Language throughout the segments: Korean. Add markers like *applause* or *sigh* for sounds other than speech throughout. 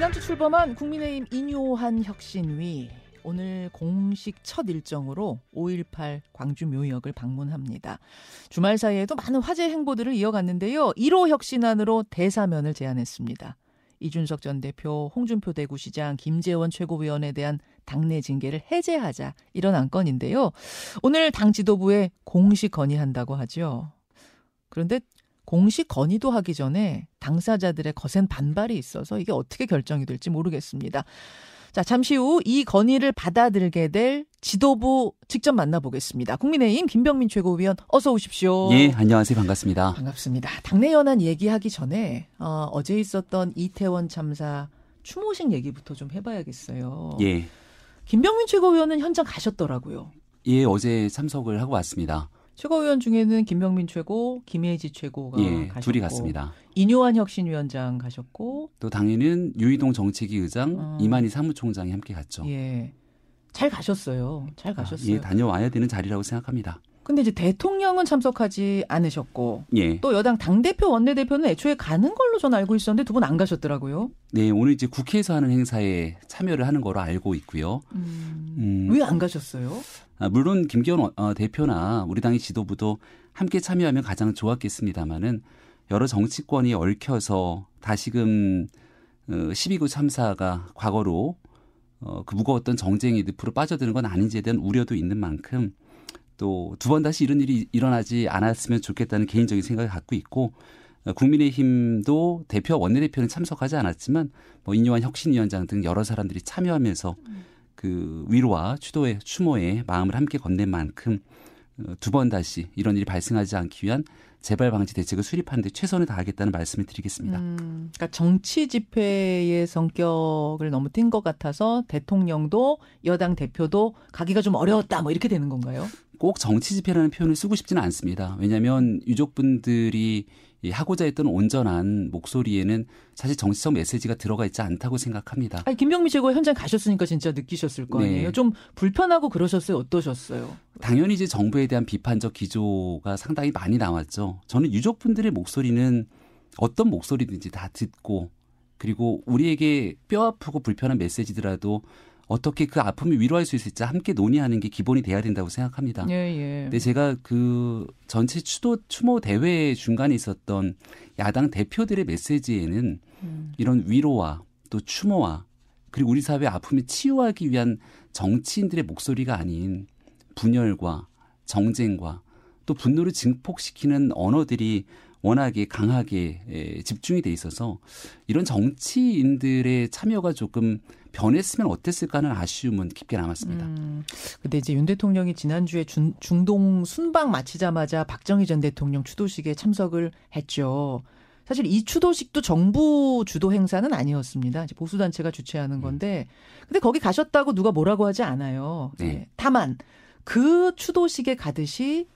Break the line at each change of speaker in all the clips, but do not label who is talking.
지난주 출범한 국민의힘 인요한 혁신위 오늘 공식 첫 일정으로 5.18 광주 묘역을 방문합니다. 주말 사이에도 많은 화제 행보들을 이어갔는데요. 1호 혁신안으로 대사면을 제안했습니다. 이준석 전 대표, 홍준표 대구시장, 김재원 최고위원에 대한 당내 징계를 해제하자 이런 안건인데요. 오늘 당 지도부에 공식 건의한다고 하죠. 그런데 공식 건의도 하기 전에 당사자들의 거센 반발이 있어서 이게 어떻게 결정이 될지 모르겠습니다. 자, 잠시 후 이 건의를 받아들게 될 지도부 직접 만나보겠습니다. 국민의힘 김병민 최고위원 어서 오십시오.
예, 안녕하세요. 반갑습니다.
반갑습니다. 당내 연한 얘기하기 전에 어, 어제 있었던 이태원 참사 추모식 얘기부터 좀 해봐야겠어요.
예.
김병민 최고위원은 현장 가셨더라고요.
예, 어제 참석을 하고 왔습니다.
최고위원 중에는 김병민 최고, 김혜지 최고가
예,
가셨고
둘이 갔습니다.
인요한 혁신위원장 가셨고
또 당일은 유이동 정책위 의장,
어.
이만희 사무총장이 함께 갔죠.
예. 잘 가셨어요. 잘
아,
가셨어요.
예, 다녀와야 되는 자리라고 생각합니다.
근데 이제 대통령은 참석하지 않으셨고
예.
또 여당 당대표 원내대표는 애초에 가는 걸로 전 알고 있었는데 두 분 안 가셨더라고요.
네, 오늘 이제 국회에서 하는 행사에 참여를 하는 거로 알고 있고요. 음,
왜안 가셨어요?
아, 물론 김기현 어, 대표나 우리 당의 지도부도 함께 참여하면 가장 좋았겠습니다마는 여러 정치권이 얽혀서 다시금 어, 12구 참사가 과거로 어, 그 무거웠던 정쟁의 늪으로 빠져드는 건 아닌지에 대한 우려도 있는 만큼 또 두 번 다시 이런 일이 일어나지 않았으면 좋겠다는 개인적인 생각을 갖고 있고 어, 국민의힘도 대표 원내대표는 참석하지 않았지만 뭐 인요한 혁신위원장 등 여러 사람들이 참여하면서 그 위로와 추도의 추모의 마음을 함께 건넨 만큼 어, 두번 다시 이런 일이 발생하지 않기 위한 재발 방지 대책을 수립하는 데 최선을 다하겠다는 말씀을 드리겠습니다.
음, 그러니까 정치 집회의 성격을 너무 띈 것 같아서 대통령도 여당 대표도 가기가 좀 어려웠다 뭐 이렇게 되는 건가요?
꼭 정치 집회라는 표현을 쓰고 싶지는 않습니다. 왜냐하면 유족분들이 이 하고자 했던 온전한 목소리에는 사실 정치적 메시지가 들어가 있지 않다고 생각합니다.
아니 김병미 최고 현장 가셨으니까 진짜 느끼셨을 거 아니에요.
네.
좀 불편하고 그러셨어요. 어떠셨어요?
당연히 이제 정부에 대한 비판적 기조가 상당히 많이 나왔죠. 저는 유족분들의 목소리는 어떤 목소리든지 다 듣고 그리고 우리에게 뼈 아프고 불편한 메시지더라도 어떻게 그 아픔을 위로할 수 있을지 함께 논의하는 게 기본이 돼야 된다고 생각합니다.
예, 예.
근데 제가 그 전체 추도 추모 대회 중간에 있었던 야당 대표들의 메시지에는
음.
이런 위로와 또 추모와 그리고 우리 사회의 아픔을 치유하기 위한 정치인들의 목소리가 아닌 분열과 정쟁과 또 분노를 증폭시키는 언어들이 워낙에 강하게 에, 집중이 돼 있어서 이런 정치인들의 참여가 조금 변했으면 어땠을까 하는 아쉬움은 깊게 남았습니다.
음, 근데 이제 윤 대통령이 지난주에 중, 중동 순방 마치자마자 박정희 전 대통령 추도식에 참석을 했죠. 사실 이 추도식도 정부 주도 행사는 아니었습니다. 이제 보수 단체가 주최하는 건데, 근데 거기 가셨다고 누가 뭐라고 하지 않아요.
네.
예. 다만, 그 추도식에 가듯이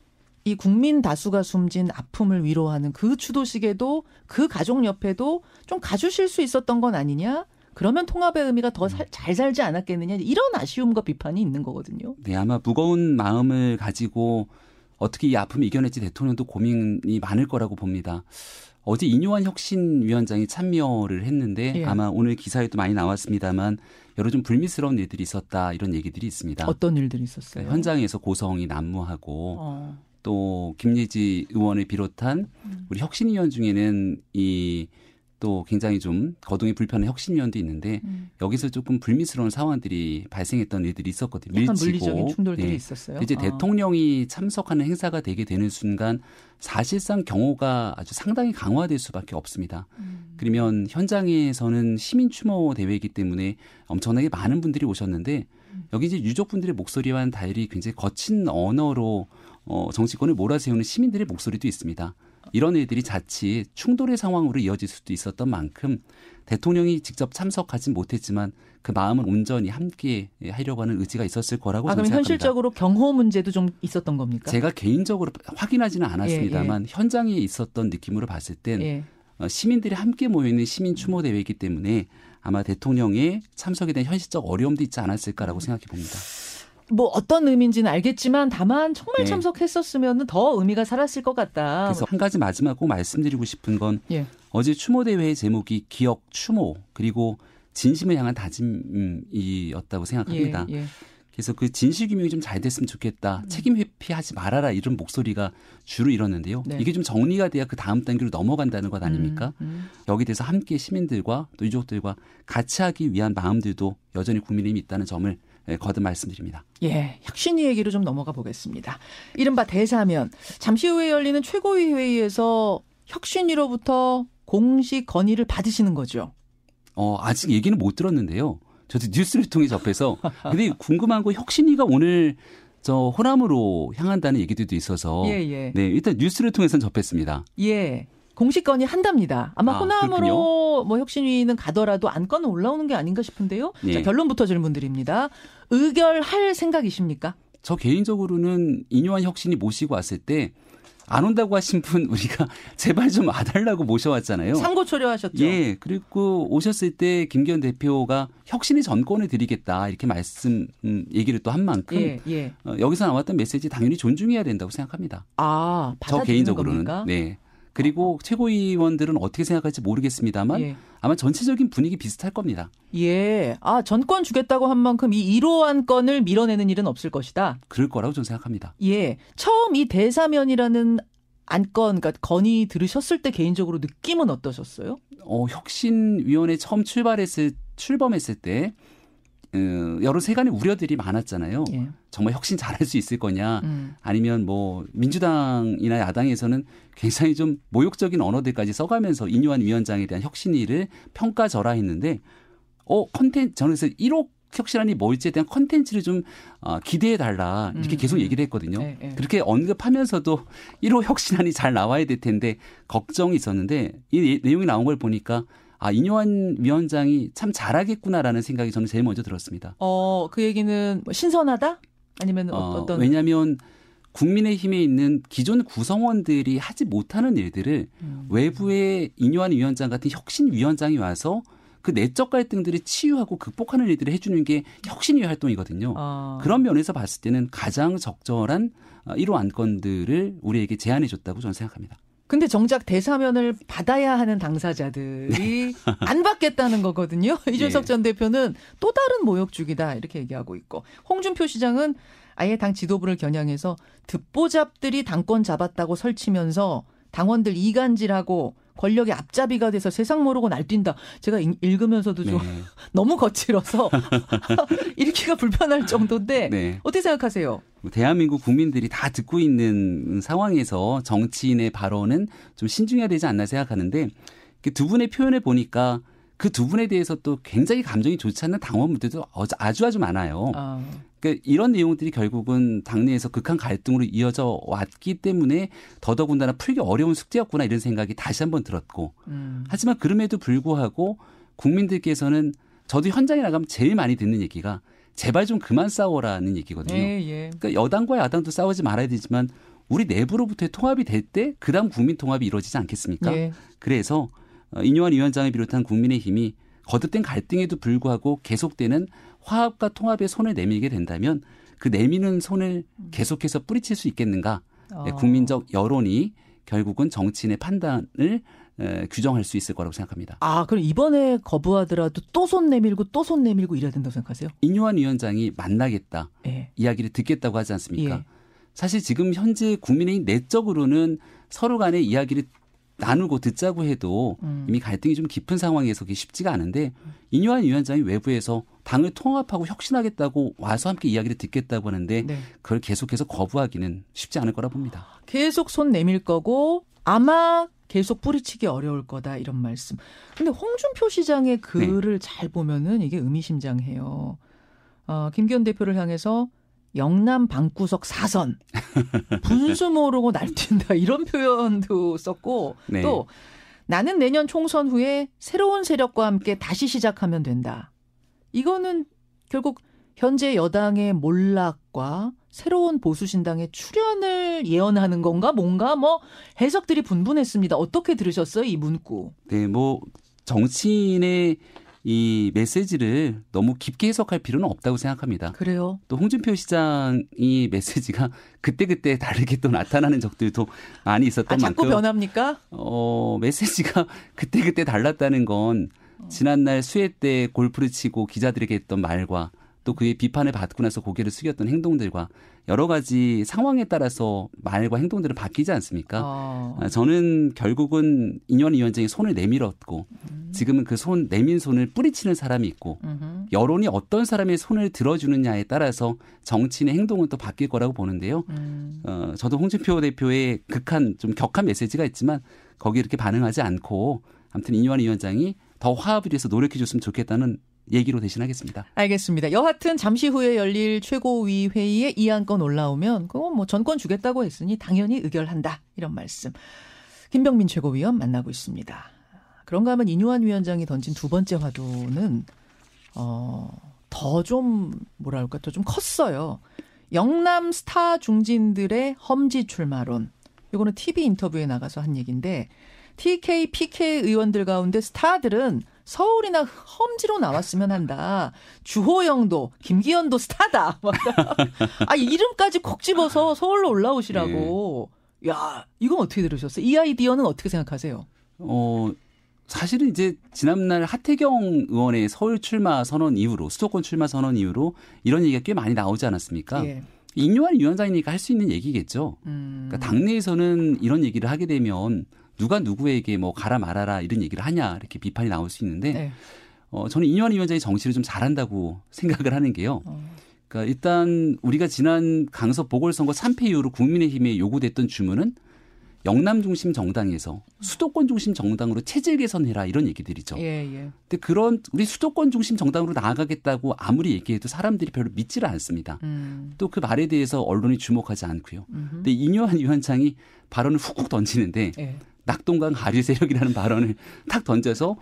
이 국민 다수가 숨진 아픔을 위로하는 그 추도식에도 그 가족 옆에도 좀 가주실 수 있었던 건 아니냐? 그러면 통합의 의미가 더 잘 살지 않았겠느냐? 이런 아쉬움과 비판이 있는 거거든요.
네, 아마 무거운 마음을 가지고 어떻게 이 아픔을 이겨낼지 대통령도 고민이 많을 거라고 봅니다. 어제 인요한 혁신위원장이 참여를 했는데
예.
아마 오늘 기사에도 많이 나왔습니다만 여러 좀 불미스러운 일들이 있었다 이런 얘기들이 있습니다.
어떤 일들이 있었어요?
현장에서 고성이 난무하고
어.
또 김예지 의원을 비롯한
음.
우리 혁신위원 중에는 이 또 굉장히 좀 거동이 불편한 혁신위원도 있는데
음.
여기서 조금 불미스러운 상황들이 발생했던 일들이 있었거든요.
약간
밀치고.
물리적인 충돌들이
네.
있었어요.
이제
아.
대통령이 참석하는 행사가 되게 되는 순간 사실상 경호가 아주 상당히 강화될 수밖에 없습니다.
음.
그러면 현장에서는 시민 추모 대회이기 때문에 엄청나게 많은 분들이 오셨는데
음.
여기 이제 유족분들의 목소리와는 달리 굉장히 거친 언어로 어, 정치권을 몰아세우는 시민들의 목소리도 있습니다. 이런 일들이 자칫 충돌의 상황으로 이어질 수도 있었던 만큼 대통령이 직접 참석하진 못했지만 그 마음은 온전히 함께 하려고 하는 의지가 있었을 거라고
아, 그럼
생각합니다.
현실적으로 경호 문제도 좀 있었던 겁니까?
제가 개인적으로 확인하지는 않았습니다만 현장에 있었던 느낌으로 봤을 땐
예.
어, 시민들이 함께 모여 있는 시민 추모 대회이기 때문에 아마 대통령의 참석에 대한 현실적 어려움도 있지 않았을까라고 생각해 봅니다.
뭐 어떤 의미인지는 알겠지만 다만 정말
네.
참석했었으면 더 의미가 살았을 것 같다.
그래서 한 가지 마지막 꼭 말씀드리고 싶은 건
예.
어제 추모 대회의 제목이 기억 추모 그리고 진심을 향한 다짐이었다고 생각합니다. 예, 예. 그래서 그 진실 규명이 좀 잘 됐으면 좋겠다. 음. 책임 회피하지 말아라 이런 목소리가 주로 일었는데요. 네. 이게 좀 정리가 돼야 그 다음 단계로 넘어간다는 것 아닙니까? 음, 음. 여기 대해서 함께 시민들과 또 유족들과 같이 하기 위한 마음들도 여전히 국민의힘이 있다는 점을 예, 거듭 말씀드립니다.
예, 혁신위 얘기로 좀 넘어가 보겠습니다. 이른바 대사면 잠시 후에 열리는 최고위 회의에서 혁신위로부터 공식 건의를 받으시는 거죠.
어, 아직 얘기는 못 들었는데요. 저도 뉴스를 통해 접해서 근데 궁금한 거 혁신위가 오늘 저 호남으로 향한다는 얘기들도 있어서 예, 예. 네 일단 뉴스를 통해서 접했습니다.
예. 공식 건의 한답니다. 아마 아, 호남으로 그렇군요. 뭐 혁신위는 가더라도 안건은 올라오는 게 아닌가 싶은데요. 네. 자, 결론부터 질문드립니다. 의결할 생각이십니까?
저 개인적으로는 인요한 혁신이 모시고 왔을 때 안 온다고 하신 분 *laughs* 우리가 제발 좀 와달라고 모셔왔잖아요.
상고 초려하셨죠.
예. 그리고 오셨을 때 김기현 대표가 혁신의 전권을 드리겠다 이렇게 말씀 음, 얘기를 또 한 만큼 예, 예. 어, 여기서 나왔던 메시지 당연히 존중해야 된다고 생각합니다.
아, 저 개인적으로는 겁니까?
네. 그리고 최고위원들은 어떻게 생각할지 모르겠습니다만 예. 아마 전체적인 분위기 비슷할 겁니다.
예. 아, 전권 주겠다고 한 만큼 이 1호 안건을 밀어내는 일은 없을 것이다.
그럴 거라고 저는 생각합니다.
예. 처음 이 대사면이라는 안건, 그러니까 건의 들으셨을 때 개인적으로 느낌은 어떠셨어요?
어, 혁신위원회 처음 출발했을, 출범했을 때 어, 여러 세간의 우려들이 많았잖아요. 예. 정말 혁신 잘할 수 있을 거냐, 음. 아니면 뭐 민주당이나 야당에서는 굉장히 좀 모욕적인 언어들까지 써가면서 인유한 위원장에 대한 혁신일을 평가절하했는데, 어 컨텐츠 저는 그래서 1억 혁신안이 뭘지에 대한 컨텐츠를 좀 어, 기대해 달라 이렇게 음. 계속 얘기를 했거든요. 네, 네. 그렇게 언급하면서도 *laughs* 1호 혁신안이 잘 나와야 될 텐데 걱정이 있었는데 이 내용이 나온 걸 보니까 아, 이뇨한 위원장이 참 잘하겠구나라는 생각이 저는 제일 먼저 들었습니다.
어, 그 얘기는 뭐 신선하다? 아니면 어, 어떤?
왜냐하면 국민의힘에 있는 기존 구성원들이 하지 못하는 일들을 음. 외부의 이뇨한 위원장 같은 혁신 위원장이 와서 그 내적 갈등들을 치유하고 극복하는 일들을 해주는 게 혁신위 활동이거든요. 아. 그런 면에서 봤을 때는 가장 적절한 1호 안건들을 우리에게 제안해 줬다고 저는 생각합니다.
근데 정작 대사면을 받아야 하는 당사자들이 네. *laughs* 안 받겠다는 거거든요. *laughs* 이준석 네. 전 대표는 또 다른 모욕죽이다 이렇게 얘기하고 있고 홍준표 시장은 아예 당 지도부를 겨냥해서 듣보잡들이 당권 잡았다고 설치면서 당원들 이간질하고 권력의 앞잡이가 돼서 세상 모르고 날뛴다. 제가 읽으면서도 좀 네. *laughs* 너무 거칠어서 *laughs* 읽기가 불편할 정도인데 네. 어떻게 생각하세요?
뭐 대한민국 국민들이 다 듣고 있는 상황에서 정치인의 발언은 좀 신중해야 되지 않나 생각하는데 두 분의 표현을 보니까 그 두 분에 대해서 또 굉장히 감정이 좋지 않는 당원분들도 아주 아주 많아요. 아. 그러니까 이런 내용들이 결국은 당내에서 극한 갈등으로 이어져 왔기 때문에 더더군다나 풀기 어려운 숙제였구나 이런 생각이 다시 한번 들었고 음. 하지만 그럼에도 불구하고 국민들께서는 저도 현장에 나가면 제일 많이 듣는 얘기가 제발 좀 그만 싸워라는 얘기거든요. 예, 예. 그러니까 여당과 야당도 싸우지 말아야 되지만 우리 내부로부터의 통합이 될 때 그다음 국민 통합이 이루어지지 않겠습니까? 예. 그래서 어, 인요한 위원장을 비롯한 국민의힘이 거듭된 갈등에도 불구하고 계속되는 화합과 통합에 손을 내밀게 된다면 그 내미는 손을 계속해서 뿌리칠 수 있겠는가? 어. 국민적 여론이 결국은 정치인의 판단을 에, 규정할 수 있을 거라고 생각합니다.
아, 그럼 이번에 거부하더라도 또 손 내밀고 또 손 내밀고 이래야 된다고 생각하세요?
인요한 위원장이 만나겠다, 예. 이야기를 듣겠다고 하지 않습니까? 예. 사실 지금 현재 국민의힘 내적으로는 서로 간의 이야기를 나누고 듣자고 해도 음. 이미 갈등이 좀 깊은 상황에서 그게 쉽지가 않은데 이뇨한 위원장이 외부에서 당을 통합하고 혁신하겠다고 와서 함께 이야기를 듣겠다고 하는데 네. 그걸 계속해서 거부하기는 쉽지 않을 거라 봅니다.
계속 손 내밀 거고 아마 계속 뿌리치기 어려울 거다 이런 말씀. 근데 홍준표 시장의 글을 네. 잘 보면은 이게 의미심장해요. 어, 김기현 대표를 향해서 영남 방구석 사선 분수 모르고 날뛴다 이런 표현도 썼고 네. 또 나는 내년 총선 후에 새로운 세력과 함께 다시 시작하면 된다. 이거는 결국 현재 여당의 몰락과 새로운 보수신당의 출연을 예언하는 건가 뭔가 뭐 해석들이 분분했습니다. 어떻게 들으셨어요 이 문구?
네, 뭐 정치인의 이 메시지를 너무 깊게 해석할 필요는 없다고 생각합니다.
그래요?
또 홍준표 시장이 메시지가 그때그때 다르게 또 나타나는 적들도 많이 있었던 아,
자꾸
만큼
변합니까?
어, 메시지가 *laughs* 그때그때 달랐다는 건 지난날 수해 때 골프를 치고 기자들에게 했던 말과 또 그의 비판을 받고 나서 고개를 숙였던 행동들과 여러 가지 상황에 따라서 말과 행동들은 바뀌지 않습니까?
어.
아, 저는 결국은 인현 위원장이 손을 내밀었고
음.
지금은 그 손 내민 손을 뿌리치는 사람이 있고
음흠.
여론이 어떤 사람의 손을 들어주느냐에 따라서 정치인의 행동은 또 바뀔 거라고 보는데요.
음.
어, 저도 홍준표 대표의 극한 좀 격한 메시지가 있지만 거기에 이렇게 반응하지 않고 아무튼 인유한 위원장이 더 화합을 위해서 노력해 줬으면 좋겠다는 얘기로 대신하겠습니다.
알겠습니다. 여하튼 잠시 후에 열릴 최고위 회의에 이 안건 올라오면 그건 뭐 전권 주겠다고 했으니 당연히 의결한다 이런 말씀. 김병민 최고위원 만나고 있습니다. 그런가 하면 이뉴한 위원장이 던진 두 번째 화두는 어 더 좀 뭐랄까 더 좀 컸어요. 영남 스타 중진들의 험지 출마론. 이거는 TV 인터뷰에 나가서 한 얘기인데 TK, PK 의원들 가운데 스타들은 서울이나 험지로 나왔으면 한다. 주호영도, 김기현도 스타다. *laughs* 아, 이름까지 콕 집어서 서울로 올라오시라고. 야, 이건 어떻게 들으셨어요? 이 아이디어는 어떻게 생각하세요?
어, 사실은 이제 지난날 하태경 의원의 서울 출마 선언 이후로 수도권 출마 선언 이후로 이런 얘기가 꽤 많이 나오지 않았습니까?
예.
인요한 위원장이니까 할 수 있는 얘기겠죠.
음.
그러니까 당내에서는 이런 얘기를 하게 되면 누가 누구에게 뭐 가라 말아라 이런 얘기를 하냐 이렇게 비판이 나올 수 있는데
네.
어, 저는 인요한 위원장이 정치를 좀 잘한다고 생각을 하는 게요.
어.
그러니까 일단 우리가 지난 강서 보궐선거 3패 이후로 국민의힘에 요구됐던 주문은 영남 중심 정당에서 수도권 중심 정당으로 체질 개선해라 이런 얘기들이죠.
예, 예.
근데 그런 우리 수도권 중심 정당으로 나아가겠다고 아무리 얘기해도 사람들이 별로 믿지를 않습니다.
음.
또그 말에 대해서 언론이 주목하지 않고요.
음흠.
근데 이뇨한 위원장이 발언을 훅훅 던지는데
예.
낙동강 하류 세력이라는 발언을 탁 던져서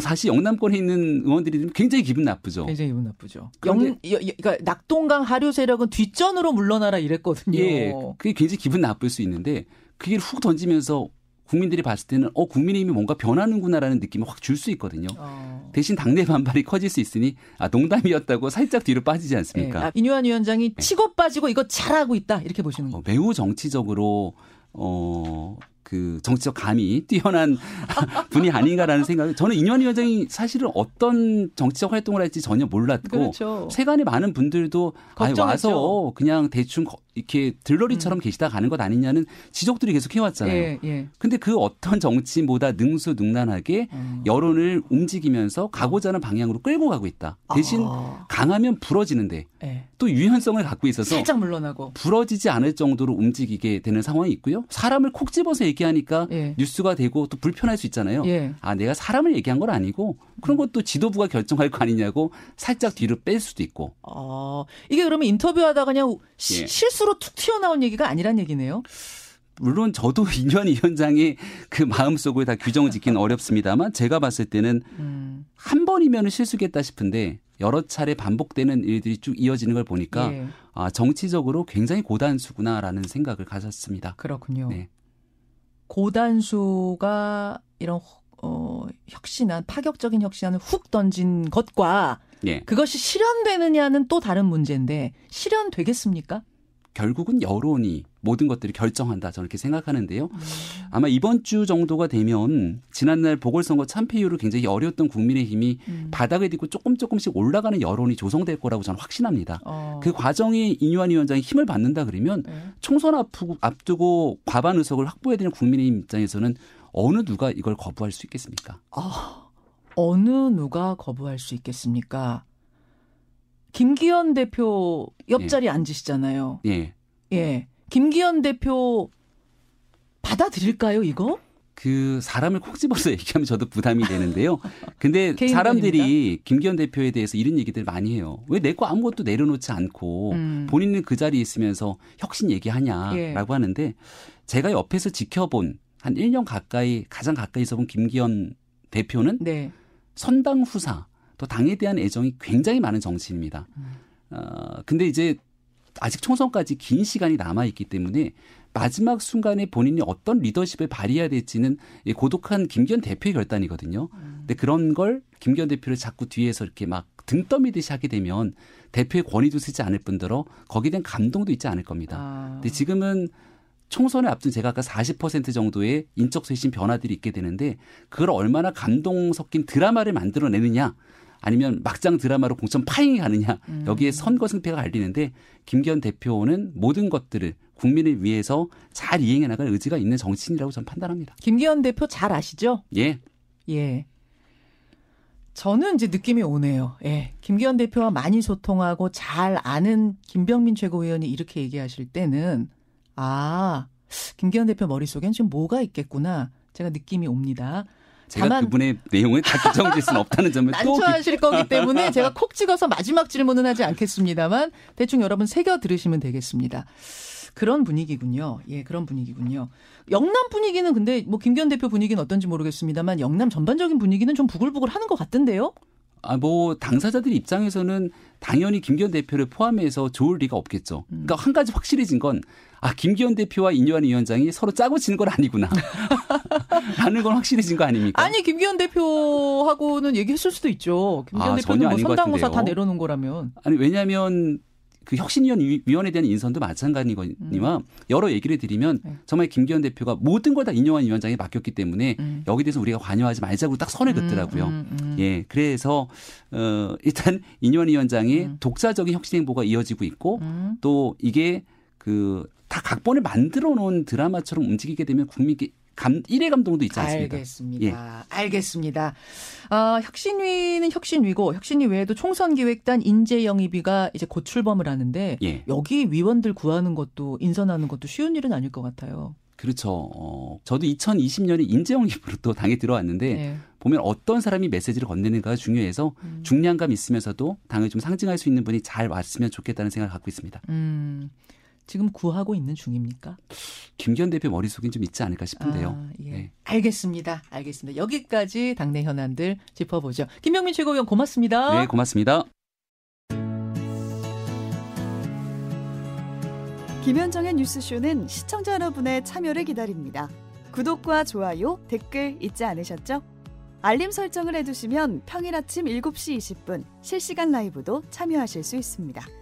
사실 영남권에 있는 의원들이 굉장히 기분 나쁘죠.
굉장히 기분 나쁘죠. 영, 그러니까 낙동강 하류 세력은 뒷전으로 물러나라 이랬거든요.
예, 그게 굉장히 기분 나쁠 수 있는데 그게 훅 던지면서 국민들이 봤을 때는 어 국민의힘이 뭔가 변하는구나라는 느낌을 확 줄 수 있거든요.
어.
대신 당내 반발이 커질 수 있으니 아 농담이었다고 살짝 뒤로 빠지지
예.
않습니까?
아, 이뉴한 위원장이 치고 빠지고 이거 잘하고 있다 이렇게 보시는 거예요.
어, 매우 정치적으로 어. 그 정치적 감이 뛰어난 *laughs* 분이 아닌가라는 생각을 저는 인현 위원장이 사실은 어떤 정치적 활동을 할지 전혀 몰랐고
그렇죠.
세간의 많은 분들도
걱정했죠.
와서 그냥 대충 거- 이렇게 들러리처럼 계시다 가는 것 아니냐는 지적들이 계속 해왔잖아요.
예, 예.
근데 그 어떤 정치인보다 능수능란하게
어.
여론을 움직이면서 가고자 하는 방향으로 끌고 가고 있다. 대신
아,
강하면 부러지는데
예.
또 유연성을 갖고 있어서
살짝 물러나고.
부러지지 않을 정도로 움직이게 되는 상황이 있고요. 사람을 콕 집어서 얘기하니까
예.
뉴스가 되고 또 불편할 수 있잖아요.
예.
아, 내가 사람을 얘기한 건 아니고 그런 것도 지도부가 결정할 거 아니냐고 살짝 뒤로 뺄 수도 있고.
어, 이게 그러면 인터뷰하다 그냥 시-
예.
실수로 툭 튀어나온 얘기가 아니란 얘기네요.
물론 저도 *laughs* 인현 위원장의 그 마음속을 다 규정을 짓기는 어렵습니다만 제가 봤을 때는
음.
한 번이면 실수겠다 싶은데 여러 차례 반복되는 일들이 쭉 이어지는 걸 보니까
예.
아, 정치적으로 굉장히 고단수구나라는 생각을 가졌습니다.
그렇군요.
네.
고단수가 이런 어, 혁신안, 파격적인 혁신안을 훅 던진 것과
예.
그것이 실현되느냐는 또 다른 문제인데 실현되겠습니까?
결국은 여론이 모든 것들을 결정한다 저는 이렇게 생각하는데요. 아마 이번 주 정도가 되면 지난날 보궐선거 참패 이후로 굉장히 어려웠던 국민의힘이
음.
바닥을 딛고 조금 조금씩 올라가는 여론이 조성될 거라고 저는 확신합니다.
어.
그 과정이 이뉴한 위원장이 힘을 받는다 그러면
네.
총선 앞두고, 앞두고 과반 의석을 확보해야 되는 국민의힘 입장에서는 어느 누가 이걸 거부할 수 있겠습니까?
아, 어느 누가 거부할 수 있겠습니까? 김기현 대표 옆자리 에 앉으시잖아요.
예.
예. 김기현 대표 받아들일까요, 이거?
그 사람을 콕 집어서 *laughs* 얘기하면 저도 부담이 되는데요. 근데 *laughs* 사람들이 김기현 대표에 대해서 이런 얘기들 많이 해요. 왜 내 거 아무것도 내려놓지 않고
음.
본인은 그 자리에 있으면서 혁신 얘기하냐라고
예.
하는데 제가 옆에서 지켜본 한 1년 가까이 가장 가까이서 본 김기현 대표는
네.
선당 후사 또 당에 대한 애정이 굉장히 많은 정치인입니다.
음.
어, 근데 이제 아직 총선까지 긴 시간이 남아 있기 때문에 마지막 순간에 본인이 어떤 리더십을 발휘해야 될지는 이 고독한 김기현 대표의 결단이거든요.
음.
근데 그런 걸 김기현 대표를 자꾸 뒤에서 이렇게 막 등 떠미듯이 하게 되면 대표의 권위도 쓰지 않을 뿐더러 거기에 대한 감동도 있지 않을 겁니다.
아.
근데 지금은 총선을 앞둔 제가 아까 40% 정도의 인적 쇄신 변화들이 있게 되는데 그걸 얼마나 감동 섞인 드라마를 만들어내느냐 아니면 막장 드라마로 공천 파행이 가느냐
음.
여기에 선거 승패가 갈리는데 김기현 대표는 모든 것들을 국민을 위해서 잘 이행해 나갈 의지가 있는 정치인이라고 저는 판단합니다.
김기현 대표 잘 아시죠?
예.
예. 저는 이제 느낌이 오네요. 예. 김기현 대표와 많이 소통하고 잘 아는 김병민 최고위원이 이렇게 얘기하실 때는 아, 김기현 대표 머릿속엔 지금 뭐가 있겠구나. 제가 느낌이 옵니다.
제가
다만
그분의 내용을 다 규정질 수는 없다는 점을 또
난처하실 거기 때문에 제가 콕 찍어서 마지막 질문은 하지 않겠습니다만 대충 여러분 새겨 들으시면 되겠습니다. 그런 분위기군요. 예, 그런 분위기군요. 영남 분위기는 근데 뭐 김기현 대표 분위기는 어떤지 모르겠습니다만 영남 전반적인 분위기는 좀 부글부글 하는 것 같던데요.
아, 뭐, 당사자들 입장에서는 당연히 김기현 대표를 포함해서 좋을 리가 없겠죠. 그러니까 한 가지 확실해진 건, 아, 김기현 대표와 인요한 위원장이 서로 짜고 치는 건 아니구나. *laughs* 라는 건 확실해진 거 아닙니까?
아니 김기현 대표하고는 얘기했을 수도 있죠. 김기현
아,
대표는 뭐 선당무사 다. 내려놓은 거라면.
아니, 왜냐하면 그 혁신위원 위- 위원에 대한 인선도 마찬가지거니와 여러 얘기를 드리면
네.
정말 김기현 대표가 모든 걸 다 인용한 위원장에 맡겼기 때문에
음.
여기 대해서 우리가 관여하지 말자고 딱 선을 긋더라고요.
음, 음, 음.
예, 그래서 어 일단 *laughs* 인유한 위원장의
음.
독자적인 혁신 행보가 이어지고 있고
음.
또 이게 그 다 각본을 만들어 놓은 드라마처럼 움직이게 되면 국민께 감, 일의 감동도 있지 않습니까?
알겠습니다.
예.
알겠습니다. 아, 혁신위는 혁신위고 혁신위 외에도 총선기획단 인재영입위가 이제 곧 출범을 하는데
예.
여기 위원들 구하는 것도 인선하는 것도 쉬운 일은 아닐 것 같아요.
그렇죠. 어, 저도 2020년에 인재영입으로 또 당에 들어왔는데
네.
보면 어떤 사람이 메시지를 건네는가가 중요해서
음.
중량감 있으면서도 당을 좀 상징할 수 있는 분이 잘 왔으면 좋겠다는 생각을 갖고 있습니다.
음, 지금 구하고 있는 중입니까?
김기현 대표 머릿속엔 좀 있지 않을까 싶은데요.
아, 예.
네.
알겠습니다. 알겠습니다. 여기까지 당내 현안들 짚어보죠. 김병민 최고위원 고맙습니다.
네, 고맙습니다.
김현정의 뉴스쇼는 시청자 여러분의 참여를 기다립니다. 구독과 좋아요, 댓글 잊지 않으셨죠? 알림 설정을 해두시면 평일 아침 7시 20분 실시간 라이브도 참여하실 수 있습니다.